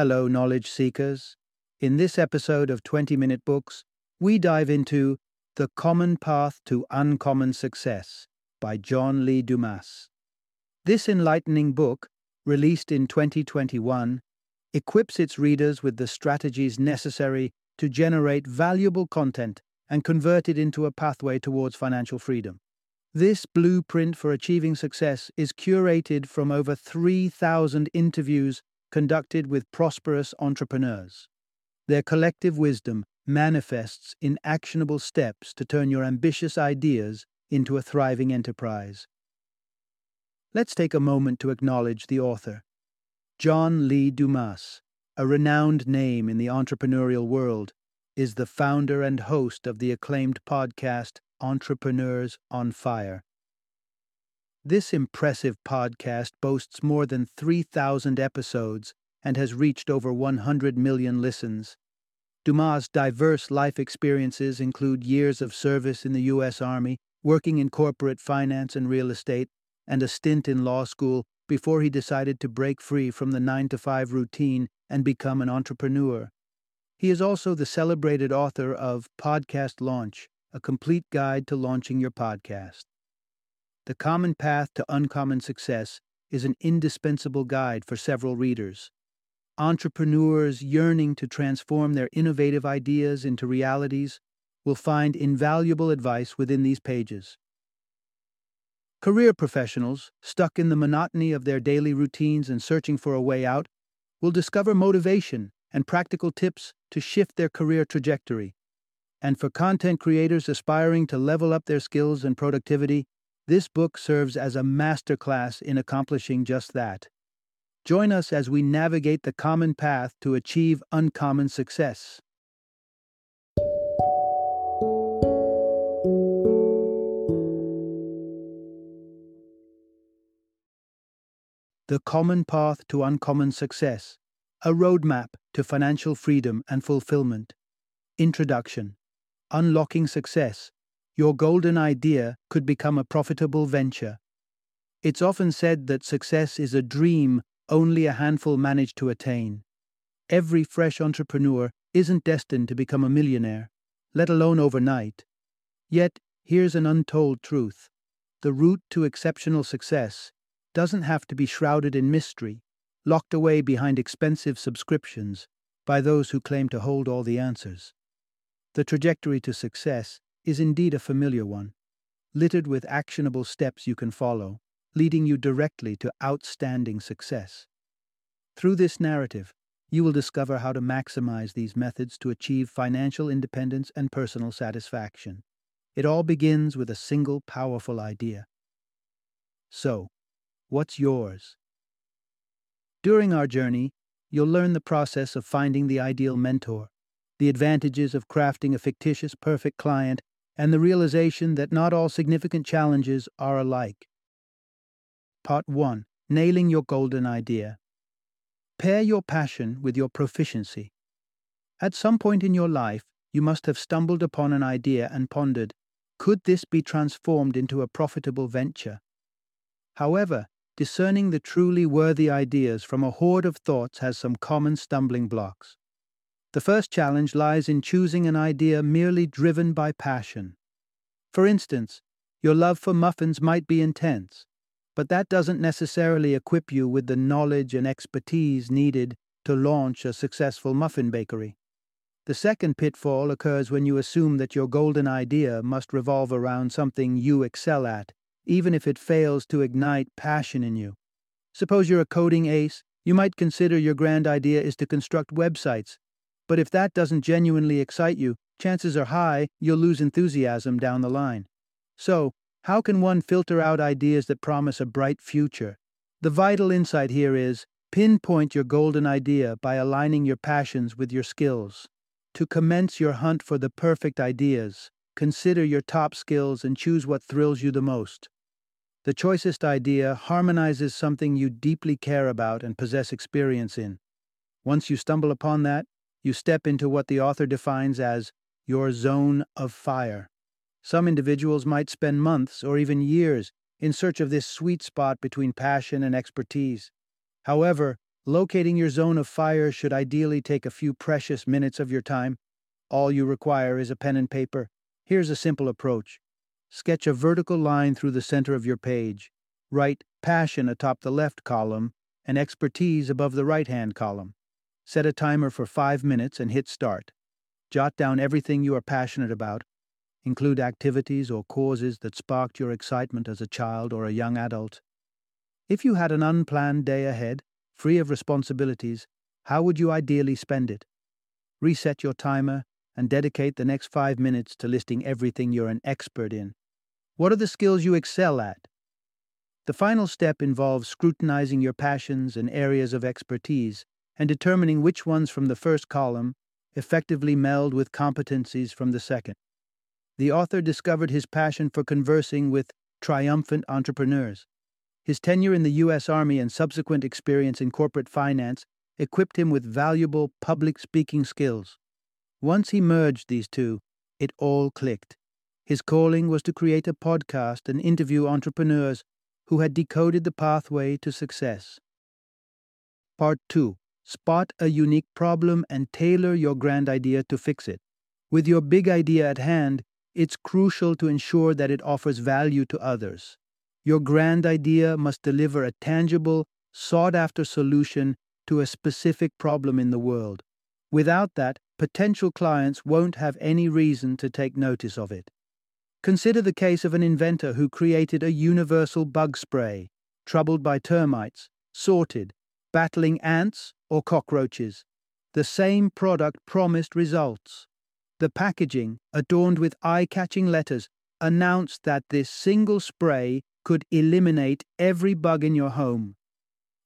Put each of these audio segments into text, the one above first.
Hello, knowledge seekers. In this episode of 20 Minute Books, we dive into The Common Path to Uncommon Success by John Lee Dumas. This enlightening book, released in 2021, equips its readers with the strategies necessary to generate valuable content and convert it into a pathway towards financial freedom. This blueprint for achieving success is curated from over 3,000 interviews conducted with prosperous entrepreneurs. Their collective wisdom manifests in actionable steps to turn your ambitious ideas into a thriving enterprise. Let's take a moment to acknowledge the author. John Lee Dumas, a renowned name in the entrepreneurial world, is the founder and host of the acclaimed podcast Entrepreneurs on Fire. This impressive podcast boasts more than 3,000 episodes and has reached over 100 million listens. Dumas' diverse life experiences include years of service in the U.S. Army, working in corporate finance and real estate, and a stint in law school before he decided to break free from the 9 to 5 routine and become an entrepreneur. He is also the celebrated author of Podcast Launch, a complete guide to launching your podcast. The Common Path to Uncommon Success is an indispensable guide for several readers. Entrepreneurs yearning to transform their innovative ideas into realities will find invaluable advice within these pages. Career professionals, stuck in the monotony of their daily routines and searching for a way out, will discover motivation and practical tips to shift their career trajectory. And for content creators aspiring to level up their skills and productivity, this book serves as a masterclass in accomplishing just that. Join us as we navigate the common path to achieve uncommon success. The Common Path to Uncommon Success A Roadmap to Financial Freedom and Fulfillment. Introduction Unlocking Success your golden idea could become a profitable venture. It's often said that success is a dream only a handful manage to attain. Every fresh entrepreneur isn't destined to become a millionaire, let alone overnight. Yet, here's an untold truth the route to exceptional success doesn't have to be shrouded in mystery, locked away behind expensive subscriptions by those who claim to hold all the answers. The trajectory to success is indeed a familiar one, littered with actionable steps you can follow, leading you directly to outstanding success. Through this narrative, you will discover how to maximize these methods to achieve financial independence and personal satisfaction. It all begins with a single powerful idea. So, what's yours? During our journey, you'll learn the process of finding the ideal mentor, the advantages of crafting a fictitious perfect client, and the realization that not all significant challenges are alike. Part 1 Nailing Your Golden Idea. Pair your passion with your proficiency. At some point in your life, you must have stumbled upon an idea and pondered, could this be transformed into a profitable venture? However, discerning the truly worthy ideas from a horde of thoughts has some common stumbling blocks. The first challenge lies in choosing an idea merely driven by passion. For instance, your love for muffins might be intense, but that doesn't necessarily equip you with the knowledge and expertise needed to launch a successful muffin bakery. The second pitfall occurs when you assume that your golden idea must revolve around something you excel at, even if it fails to ignite passion in you. Suppose you're a coding ace, you might consider your grand idea is to construct websites, but if that doesn't genuinely excite you, chances are high you'll lose enthusiasm down the line. So, how can one filter out ideas that promise a bright future? The vital insight here is pinpoint your golden idea by aligning your passions with your skills. To commence your hunt for the perfect ideas, consider your top skills and choose what thrills you the most. The choicest idea harmonizes something you deeply care about and possess experience in. Once you stumble upon that, you step into what the author defines as your zone of fire. Some individuals might spend months or even years in search of this sweet spot between passion and expertise. However, Locating your zone of fire should ideally take a few precious minutes of your time. All you require is a pen and paper. Here's a simple approach sketch a vertical line through the center of your page. Write passion atop the left column and expertise above the right hand column. Set a timer for five minutes and hit start. Jot down everything you are passionate about. Include activities or causes that sparked your excitement as a child or a young adult. If you had an unplanned day ahead, free of responsibilities, how would you ideally spend it? Reset your timer and dedicate the next five minutes to listing everything you're an expert in. What are the skills you excel at? The final step involves scrutinizing your passions and areas of expertise and determining which ones from the first column effectively meld with competencies from the second. The author discovered his passion for conversing with triumphant entrepreneurs. His tenure in the U.S. Army and subsequent experience in corporate finance equipped him with valuable public speaking skills. Once he merged these two, it all clicked. His calling was to create a podcast and interview entrepreneurs who had decoded the pathway to success. Part 2 Spot a unique problem and tailor your grand idea to fix it. With your big idea at hand, it's crucial to ensure that it offers value to others. Your grand idea must deliver a tangible, sought after solution to a specific problem in the world. Without that, potential clients won't have any reason to take notice of it. Consider the case of an inventor who created a universal bug spray, troubled by termites, sorted, battling ants or cockroaches. The same product promised results. The packaging, adorned with eye catching letters, announced that this single spray could eliminate every bug in your home.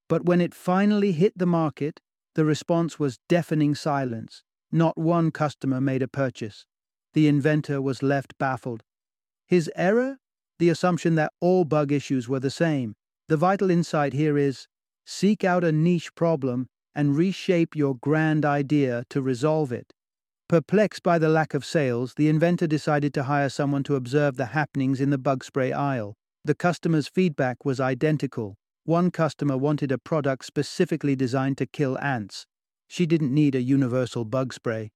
But when it finally hit the market, the response was deafening silence. Not one customer made a purchase. The inventor was left baffled. His error? The assumption that all bug issues were the same. The vital insight here is seek out a niche problem and reshape your grand idea to resolve it. Perplexed by the lack of sales, the inventor decided to hire someone to observe the happenings in the bug spray aisle. The customer's feedback was identical. One customer wanted a product specifically designed to kill ants. She didn't need a universal bug spray.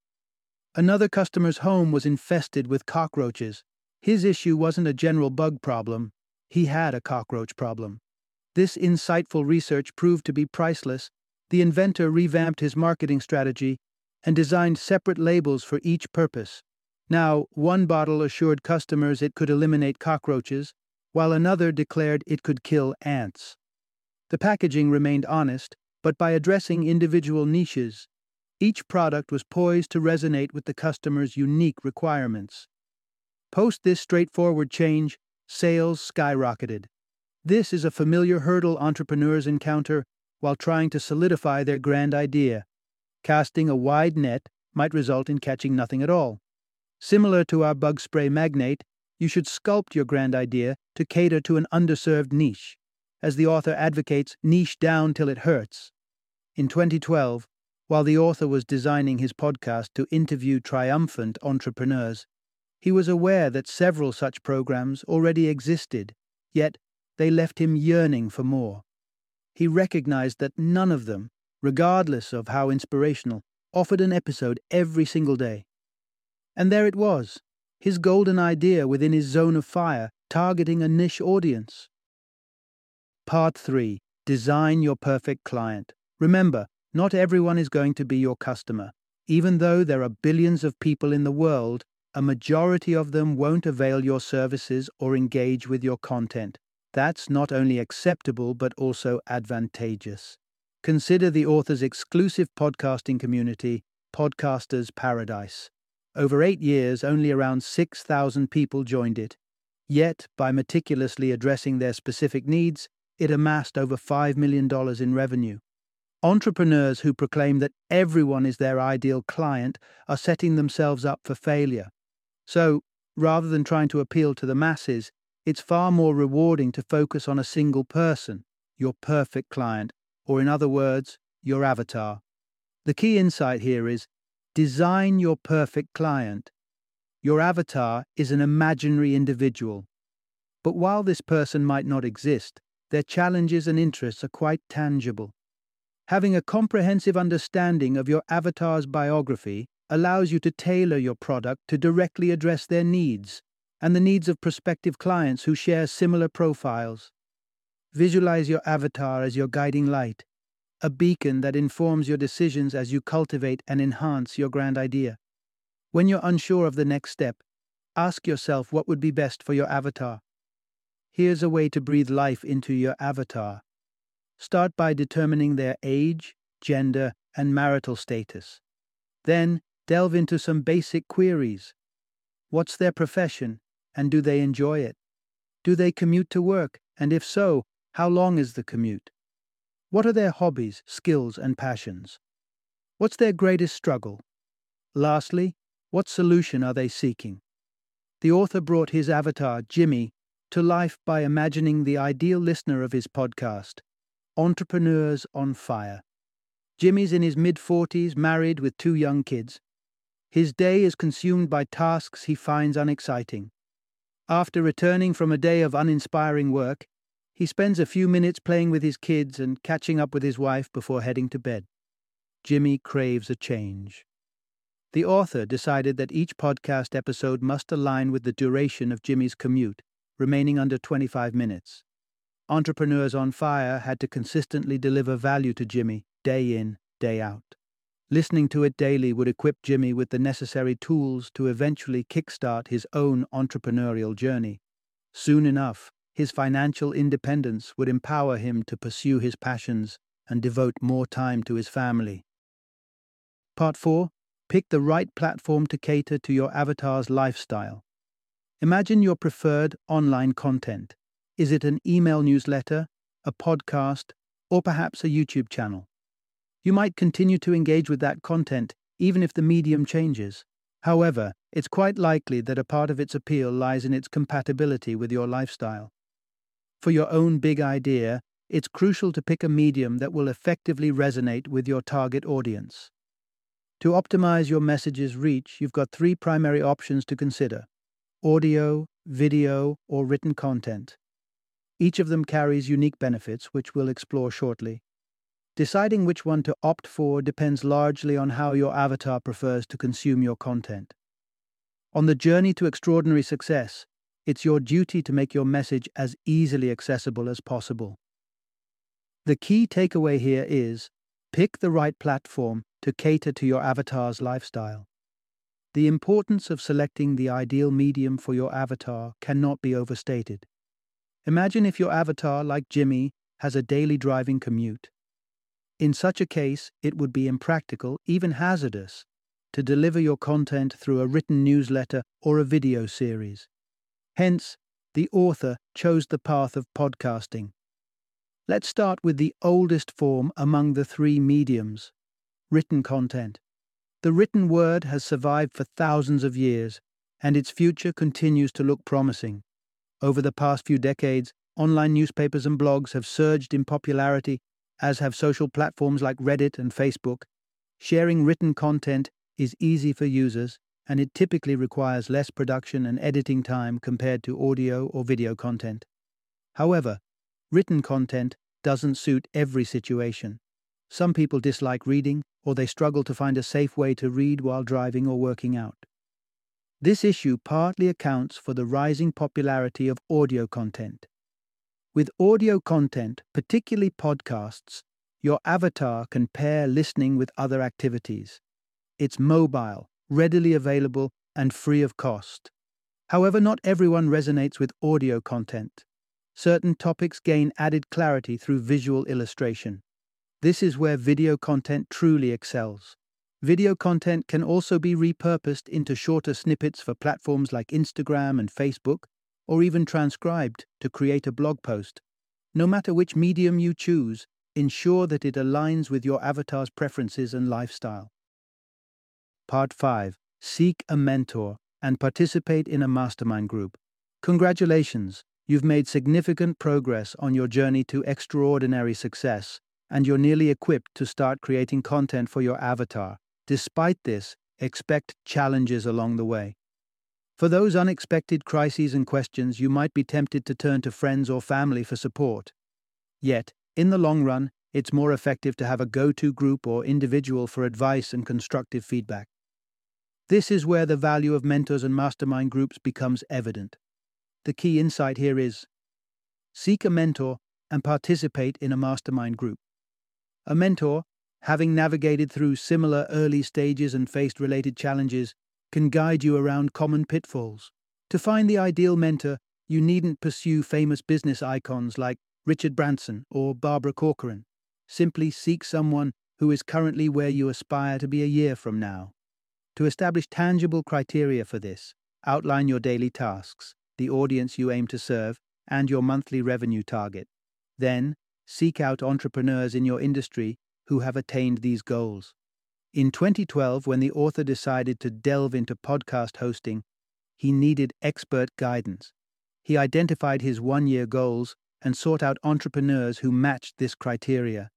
Another customer's home was infested with cockroaches. His issue wasn't a general bug problem, he had a cockroach problem. This insightful research proved to be priceless. The inventor revamped his marketing strategy and designed separate labels for each purpose. Now, one bottle assured customers it could eliminate cockroaches, while another declared it could kill ants. The packaging remained honest, but by addressing individual niches, each product was poised to resonate with the customer's unique requirements. Post this straightforward change, sales skyrocketed. This is a familiar hurdle entrepreneurs encounter while trying to solidify their grand idea. Casting a wide net might result in catching nothing at all. Similar to our bug spray magnate, you should sculpt your grand idea to cater to an underserved niche. As the author advocates, niche down till it hurts. In 2012, while the author was designing his podcast to interview triumphant entrepreneurs, he was aware that several such programs already existed, yet they left him yearning for more. He recognized that none of them, regardless of how inspirational, offered an episode every single day. And there it was, his golden idea within his zone of fire, targeting a niche audience. Part 3 Design your perfect client. Remember, not everyone is going to be your customer. Even though there are billions of people in the world, a majority of them won't avail your services or engage with your content. That's not only acceptable but also advantageous. Consider the author's exclusive podcasting community, Podcasters Paradise. Over eight years, only around 6,000 people joined it. Yet, by meticulously addressing their specific needs, it amassed over $5 million in revenue. Entrepreneurs who proclaim that everyone is their ideal client are setting themselves up for failure. So, rather than trying to appeal to the masses, it's far more rewarding to focus on a single person, your perfect client, or in other words, your avatar. The key insight here is Design your perfect client. Your avatar is an imaginary individual. But while this person might not exist, their challenges and interests are quite tangible. Having a comprehensive understanding of your avatar's biography allows you to tailor your product to directly address their needs and the needs of prospective clients who share similar profiles. Visualize your avatar as your guiding light, a beacon that informs your decisions as you cultivate and enhance your grand idea. When you're unsure of the next step, ask yourself what would be best for your avatar. Here's a way to breathe life into your avatar Start by determining their age, gender, and marital status. Then delve into some basic queries. What's their profession, and do they enjoy it? Do they commute to work, and if so, how long is the commute? What are their hobbies, skills, and passions? What's their greatest struggle? Lastly, what solution are they seeking? The author brought his avatar, Jimmy, to life by imagining the ideal listener of his podcast Entrepreneurs on Fire. Jimmy's in his mid 40s, married with two young kids. His day is consumed by tasks he finds unexciting. After returning from a day of uninspiring work, he spends a few minutes playing with his kids and catching up with his wife before heading to bed. Jimmy craves a change. The author decided that each podcast episode must align with the duration of Jimmy's commute, remaining under 25 minutes. Entrepreneurs on Fire had to consistently deliver value to Jimmy, day in, day out. Listening to it daily would equip Jimmy with the necessary tools to eventually kickstart his own entrepreneurial journey. Soon enough, his financial independence would empower him to pursue his passions and devote more time to his family. Part 4 Pick the right platform to cater to your avatar's lifestyle. Imagine your preferred online content. Is it an email newsletter, a podcast, or perhaps a YouTube channel? You might continue to engage with that content even if the medium changes. However, it's quite likely that a part of its appeal lies in its compatibility with your lifestyle. For your own big idea, it's crucial to pick a medium that will effectively resonate with your target audience. To optimize your message's reach, you've got three primary options to consider audio, video, or written content. Each of them carries unique benefits, which we'll explore shortly. Deciding which one to opt for depends largely on how your avatar prefers to consume your content. On the journey to extraordinary success, it's your duty to make your message as easily accessible as possible. The key takeaway here is pick the right platform to cater to your avatar's lifestyle. The importance of selecting the ideal medium for your avatar cannot be overstated. Imagine if your avatar, like Jimmy, has a daily driving commute. In such a case, it would be impractical, even hazardous, to deliver your content through a written newsletter or a video series. Hence, the author chose the path of podcasting. Let's start with the oldest form among the three mediums written content. The written word has survived for thousands of years, and its future continues to look promising. Over the past few decades, online newspapers and blogs have surged in popularity, as have social platforms like Reddit and Facebook. Sharing written content is easy for users, and it typically requires less production and editing time compared to audio or video content. However, written content doesn't suit every situation. Some people dislike reading, or they struggle to find a safe way to read while driving or working out. This issue partly accounts for the rising popularity of audio content. With audio content, particularly podcasts, your avatar can pair listening with other activities. It's mobile, readily available, and free of cost. However, not everyone resonates with audio content. Certain topics gain added clarity through visual illustration. This is where video content truly excels. Video content can also be repurposed into shorter snippets for platforms like Instagram and Facebook, or even transcribed to create a blog post. No matter which medium you choose, ensure that it aligns with your avatar's preferences and lifestyle. Part 5 Seek a mentor and participate in a mastermind group. Congratulations, you've made significant progress on your journey to extraordinary success, and you're nearly equipped to start creating content for your avatar. Despite this, expect challenges along the way. For those unexpected crises and questions, you might be tempted to turn to friends or family for support. Yet, in the long run, It's more effective to have a go to group or individual for advice and constructive feedback. This is where the value of mentors and mastermind groups becomes evident. The key insight here is seek a mentor and participate in a mastermind group. A mentor, having navigated through similar early stages and faced related challenges, can guide you around common pitfalls. To find the ideal mentor, you needn't pursue famous business icons like Richard Branson or Barbara Corcoran. Simply seek someone who is currently where you aspire to be a year from now. To establish tangible criteria for this, outline your daily tasks, the audience you aim to serve, and your monthly revenue target. Then, seek out entrepreneurs in your industry who have attained these goals. In 2012, when the author decided to delve into podcast hosting, he needed expert guidance. He identified his one year goals and sought out entrepreneurs who matched this criteria.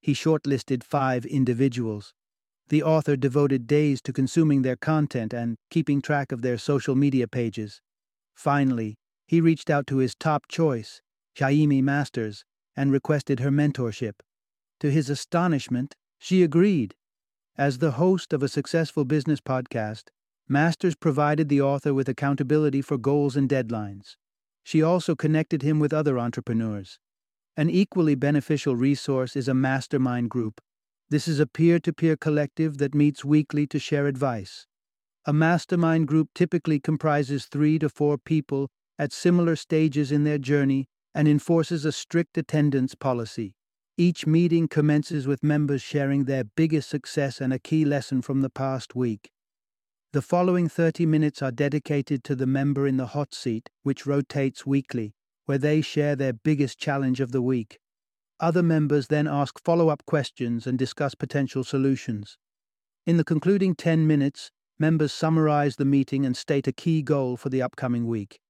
He shortlisted five individuals. The author devoted days to consuming their content and keeping track of their social media pages. Finally, he reached out to his top choice, Jaime Masters, and requested her mentorship. To his astonishment, she agreed. As the host of a successful business podcast, Masters provided the author with accountability for goals and deadlines. She also connected him with other entrepreneurs. An equally beneficial resource is a mastermind group. This is a peer to peer collective that meets weekly to share advice. A mastermind group typically comprises three to four people at similar stages in their journey and enforces a strict attendance policy. Each meeting commences with members sharing their biggest success and a key lesson from the past week. The following 30 minutes are dedicated to the member in the hot seat, which rotates weekly, where they share their biggest challenge of the week. Other members then ask follow up questions and discuss potential solutions. In the concluding 10 minutes, members summarize the meeting and state a key goal for the upcoming week.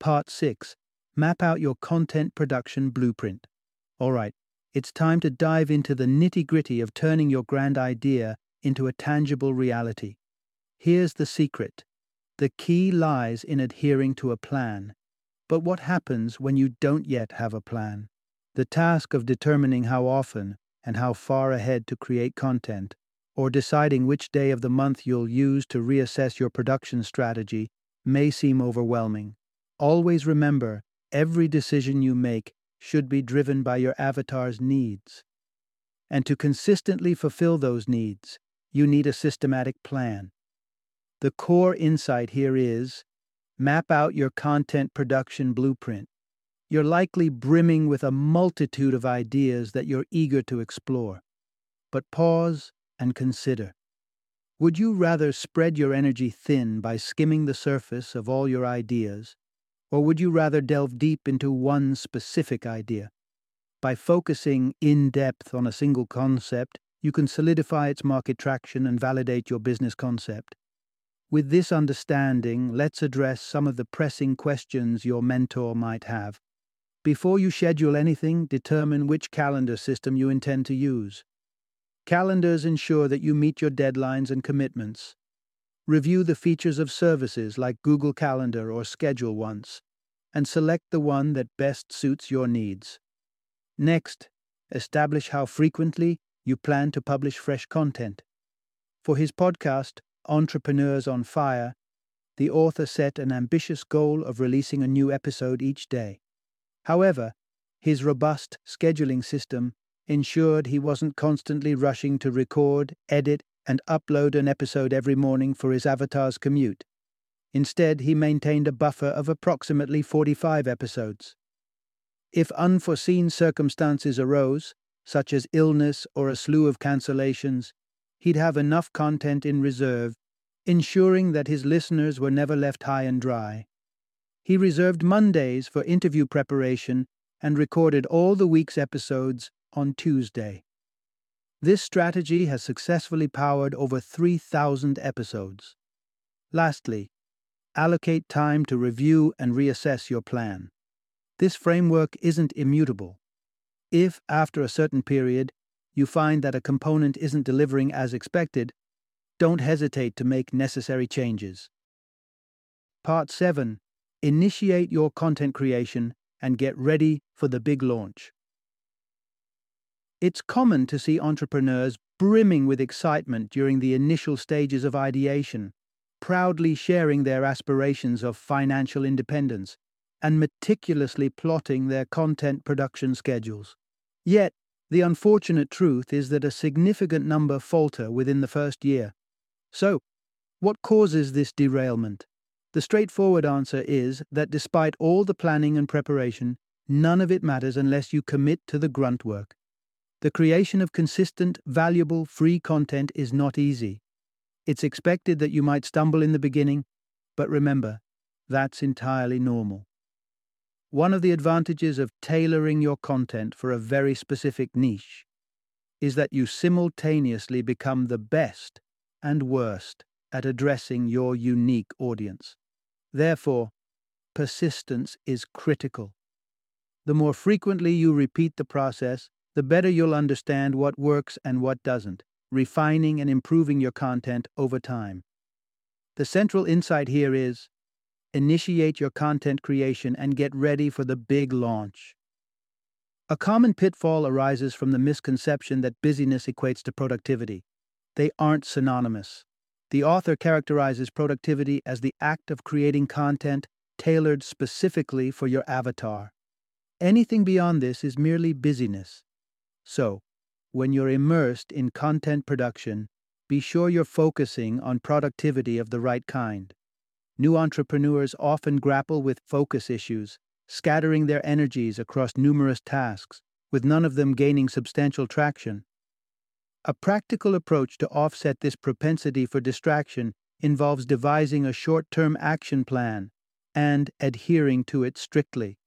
Part 6 Map out your content production blueprint. All right, it's time to dive into the nitty gritty of turning your grand idea into a tangible reality. Here's the secret the key lies in adhering to a plan. But what happens when you don't yet have a plan? The task of determining how often and how far ahead to create content, or deciding which day of the month you'll use to reassess your production strategy, may seem overwhelming. Always remember every decision you make should be driven by your avatar's needs. And to consistently fulfill those needs, you need a systematic plan. The core insight here is map out your content production blueprint. You're likely brimming with a multitude of ideas that you're eager to explore. But pause and consider. Would you rather spread your energy thin by skimming the surface of all your ideas, or would you rather delve deep into one specific idea? By focusing in depth on a single concept, you can solidify its market traction and validate your business concept. With this understanding, let's address some of the pressing questions your mentor might have. Before you schedule anything, determine which calendar system you intend to use. Calendars ensure that you meet your deadlines and commitments. Review the features of services like Google Calendar or ScheduleOnce, and select the one that best suits your needs. Next, establish how frequently you plan to publish fresh content. For his podcast, Entrepreneurs on Fire, the author set an ambitious goal of releasing a new episode each day. However, his robust scheduling system ensured he wasn't constantly rushing to record, edit, and upload an episode every morning for his avatar's commute. Instead, he maintained a buffer of approximately 45 episodes. If unforeseen circumstances arose, such as illness or a slew of cancellations, he'd have enough content in reserve, ensuring that his listeners were never left high and dry. He reserved Mondays for interview preparation and recorded all the week's episodes on Tuesday. This strategy has successfully powered over 3,000 episodes. Lastly, allocate time to review and reassess your plan. This framework isn't immutable. If, after a certain period, you find that a component isn't delivering as expected, don't hesitate to make necessary changes. Part 7 Initiate your content creation and get ready for the big launch. It's common to see entrepreneurs brimming with excitement during the initial stages of ideation, proudly sharing their aspirations of financial independence and meticulously plotting their content production schedules. Yet, the unfortunate truth is that a significant number falter within the first year. So, what causes this derailment? The straightforward answer is that despite all the planning and preparation, none of it matters unless you commit to the grunt work. The creation of consistent, valuable, free content is not easy. It's expected that you might stumble in the beginning, but remember, that's entirely normal. One of the advantages of tailoring your content for a very specific niche is that you simultaneously become the best and worst at addressing your unique audience. Therefore, persistence is critical. The more frequently you repeat the process, the better you'll understand what works and what doesn't, refining and improving your content over time. The central insight here is initiate your content creation and get ready for the big launch. A common pitfall arises from the misconception that busyness equates to productivity. They aren't synonymous. The author characterizes productivity as the act of creating content tailored specifically for your avatar. Anything beyond this is merely busyness. So, when you're immersed in content production, be sure you're focusing on productivity of the right kind. New entrepreneurs often grapple with focus issues, scattering their energies across numerous tasks, with none of them gaining substantial traction. A practical approach to offset this propensity for distraction involves devising a short term action plan and adhering to it strictly.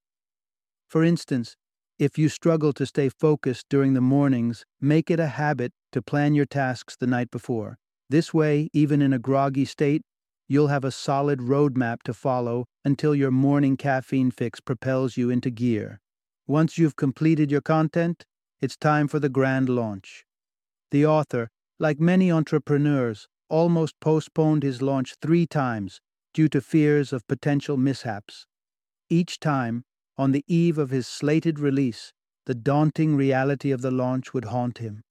For instance, if you struggle to stay focused during the mornings, make it a habit to plan your tasks the night before. This way, even in a groggy state, you'll have a solid roadmap to follow until your morning caffeine fix propels you into gear. Once you've completed your content, it's time for the grand launch. The author, like many entrepreneurs, almost postponed his launch three times due to fears of potential mishaps. Each time, on the eve of his slated release, the daunting reality of the launch would haunt him.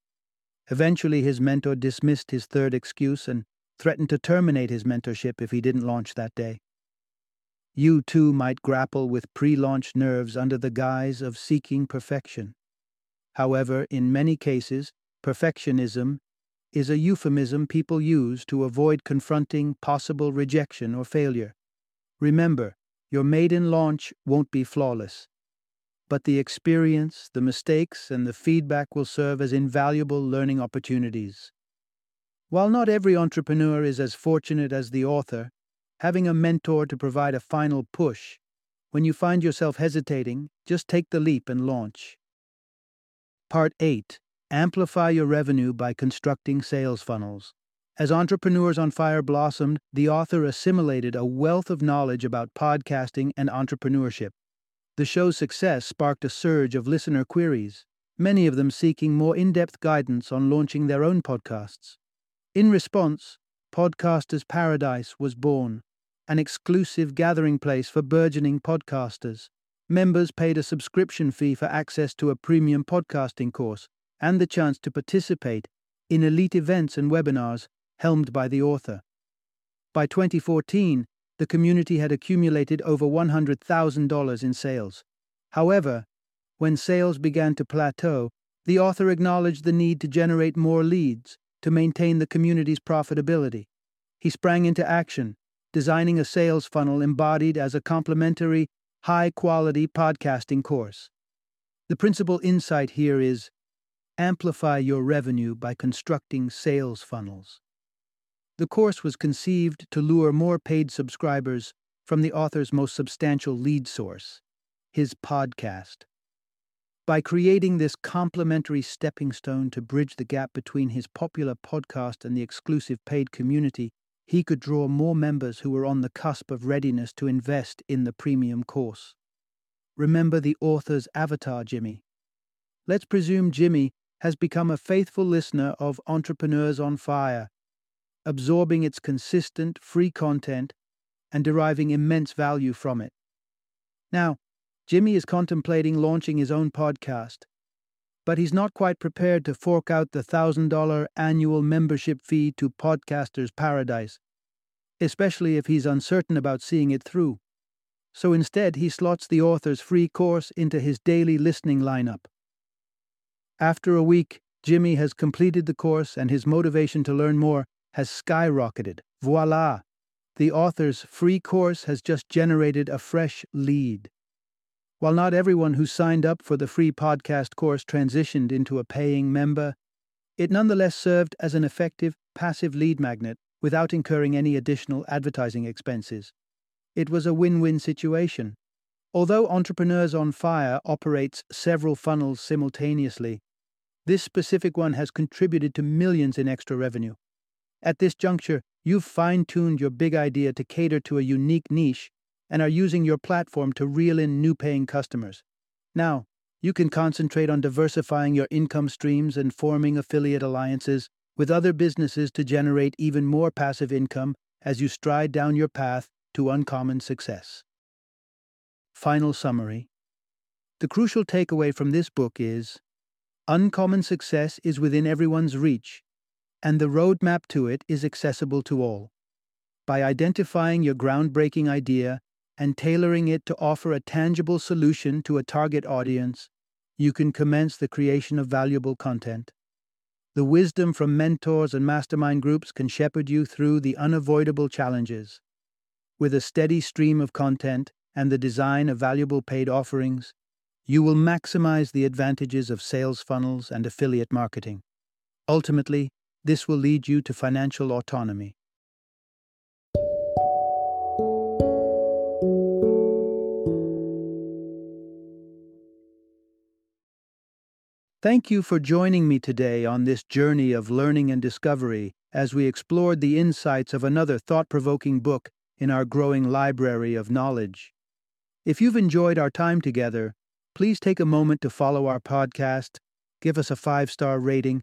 Eventually, his mentor dismissed his third excuse and threatened to terminate his mentorship if he didn't launch that day. You too might grapple with pre launch nerves under the guise of seeking perfection. However, in many cases, perfectionism is a euphemism people use to avoid confronting possible rejection or failure. Remember, your maiden launch won't be flawless, but the experience, the mistakes, and the feedback will serve as invaluable learning opportunities. While not every entrepreneur is as fortunate as the author, having a mentor to provide a final push, when you find yourself hesitating, just take the leap and launch. Part 8 Amplify your revenue by constructing sales funnels. As Entrepreneurs on Fire blossomed, the author assimilated a wealth of knowledge about podcasting and entrepreneurship. The show's success sparked a surge of listener queries, many of them seeking more in depth guidance on launching their own podcasts. In response, Podcasters Paradise was born, an exclusive gathering place for burgeoning podcasters. Members paid a subscription fee for access to a premium podcasting course and the chance to participate in elite events and webinars helmed by the author. By 2014, the community had accumulated over $100,000 in sales. However, when sales began to plateau, the author acknowledged the need to generate more leads to maintain the community's profitability. He sprang into action, designing a sales funnel embodied as a complimentary, high quality podcasting course. The principal insight here is amplify your revenue by constructing sales funnels. The course was conceived to lure more paid subscribers from the author's most substantial lead source, his podcast. By creating this complementary stepping stone to bridge the gap between his popular podcast and the exclusive paid community, he could draw more members who were on the cusp of readiness to invest in the premium course. Remember the author's avatar, Jimmy. Let's presume Jimmy has become a faithful listener of Entrepreneurs on Fire absorbing its consistent, free content and deriving immense value from it. Now, Jimmy is contemplating launching his own podcast. but he's not quite prepared to fork out the $1,000 annual membership fee to Podcaster's Paradise, especially if he's uncertain about seeing it through. So instead, he slots the author's free course into his daily listening lineup. After a week, Jimmy has completed the course and his motivation to learn more has skyrocketed. Voila! The author's free course has just generated a fresh lead. While not everyone who signed up for the free podcast course transitioned into a paying member, it nonetheless served as an effective passive lead magnet without incurring any additional advertising expenses. It was a win win situation. Although Entrepreneurs on Fire operates several funnels simultaneously, this specific one has contributed to millions in extra revenue. At this juncture, you've fine tuned your big idea to cater to a unique niche and are using your platform to reel in new paying customers. Now, you can concentrate on diversifying your income streams and forming affiliate alliances with other businesses to generate even more passive income as you stride down your path to uncommon success. Final summary The crucial takeaway from this book is Uncommon success is within everyone's reach, and the roadmap to it is accessible to all. By identifying your groundbreaking idea and tailoring it to offer a tangible solution to a target audience, you can commence the creation of valuable content. The wisdom from mentors and mastermind groups can shepherd you through the unavoidable challenges. With a steady stream of content and the design of valuable paid offerings, you will maximize the advantages of sales funnels and affiliate marketing. Ultimately, this will lead you to financial autonomy. Thank you for joining me today on this journey of learning and discovery as we explored the insights of another thought provoking book in our growing library of knowledge. If you've enjoyed our time together, please take a moment to follow our podcast, give us a five star rating,